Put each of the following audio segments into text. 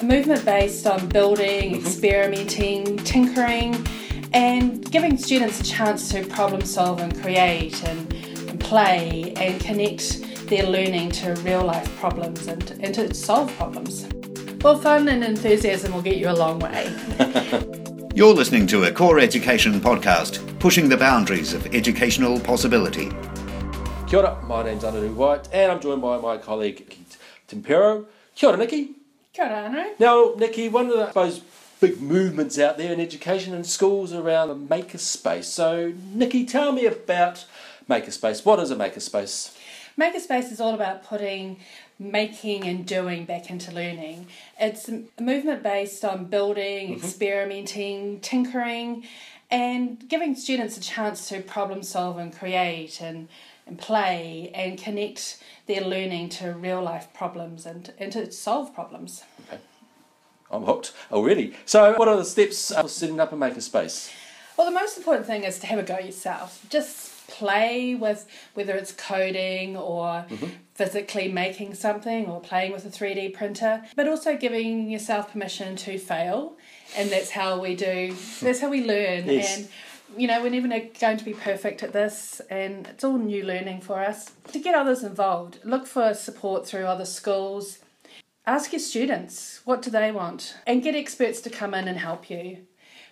a movement based on building, mm-hmm. experimenting, tinkering, and giving students a chance to problem solve and create and, and play and connect their learning to real life problems and, and to solve problems. Well, fun and enthusiasm will get you a long way. You're listening to a Core Education podcast, pushing the boundaries of educational possibility. Kia ora, my name's Anaru White, and I'm joined by my colleague Tim Pero. Kia ora, Nikki. Kia ora, Anu. Now, Nikki, one of the I suppose, big movements out there in education and schools around the makerspace. So, Nikki, tell me about makerspace. What is a makerspace? Makerspace is all about putting making and doing back into learning. It's a movement based on building, mm-hmm. experimenting, tinkering, and giving students a chance to problem solve and create and, and play and connect their learning to real life problems and, and to solve problems. Okay. I'm hooked oh, already. So, what are the steps for setting up a makerspace? Well, the most important thing is to have a go yourself. Just play with whether it's coding or mm-hmm. physically making something or playing with a 3D printer, but also giving yourself permission to fail. And that's how we do, that's how we learn. Yes. And you know, we're never going to be perfect at this, and it's all new learning for us. To get others involved, look for support through other schools. Ask your students what do they want, and get experts to come in and help you.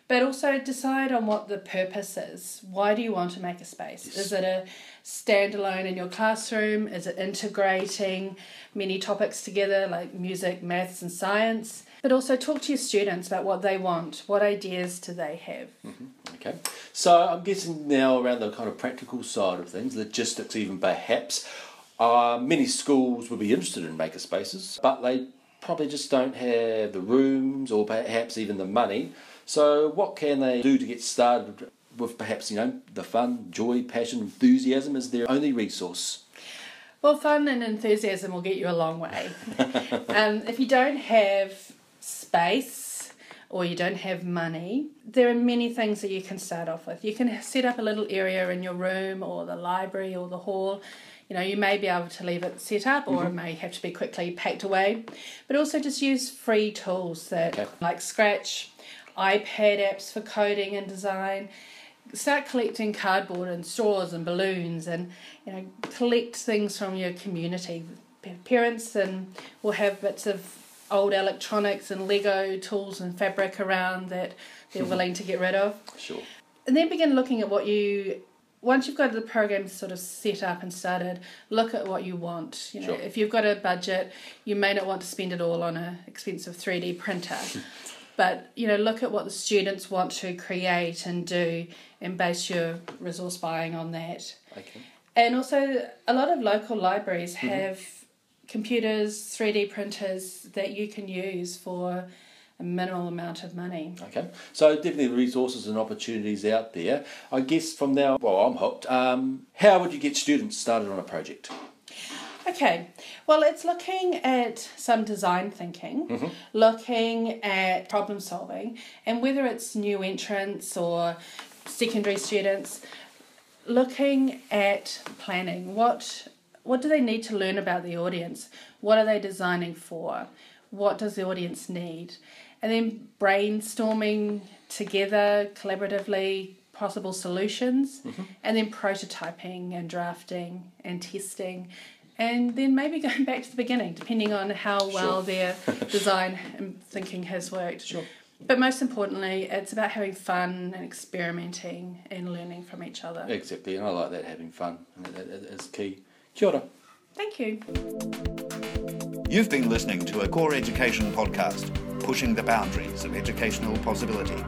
But also decide on what the purpose is. Why do you want to makerspace? Is it a standalone in your classroom? Is it integrating many topics together like music, maths, and science? But also talk to your students about what they want. What ideas do they have? Mm-hmm. Okay, so I'm guessing now around the kind of practical side of things, logistics even perhaps. Uh, many schools would be interested in makerspaces, but they probably just don't have the rooms or perhaps even the money. So, what can they do to get started with perhaps you know the fun, joy, passion, enthusiasm as their only resource? Well, fun and enthusiasm will get you a long way. um, if you don't have space or you don't have money, there are many things that you can start off with. You can set up a little area in your room or the library or the hall. You know, you may be able to leave it set up or it mm-hmm. may have to be quickly packed away. But also just use free tools that Okay. like Scratch, iPad apps for coding and design start collecting cardboard and straws and balloons and you know collect things from your community parents and will have bits of old electronics and lego tools and fabric around that they're willing to get rid of Sure. and then begin looking at what you once you've got the program sort of set up and started look at what you want you know Sure. if you've got a budget you may not want to spend it all on a expensive 3d printer but you know look at what the students want to create and do and base your resource buying on that Okay. and also a lot of local libraries mm-hmm. have computers 3d printers that you can use for a minimal amount of money Okay, so definitely resources and opportunities out there. I guess from now, well, I'm hooked. Um, how would you get students started on a project? Okay, well, it's looking at some design thinking, looking at problem solving, and whether it's new entrants or secondary students, looking at planning. What what do they need to learn about the audience? What are they designing for? What does the audience need? And then brainstorming together collaboratively possible solutions, mm-hmm. and then prototyping and drafting and testing, and then maybe going back to the beginning, depending on how well their design and thinking has worked. Sure. But most importantly, it's about having fun and experimenting and learning from each other. Exactly, and I like that having fun, that is key. Kia ora. Thank you. You've been listening to a Core Education podcast, pushing the boundaries of educational possibility.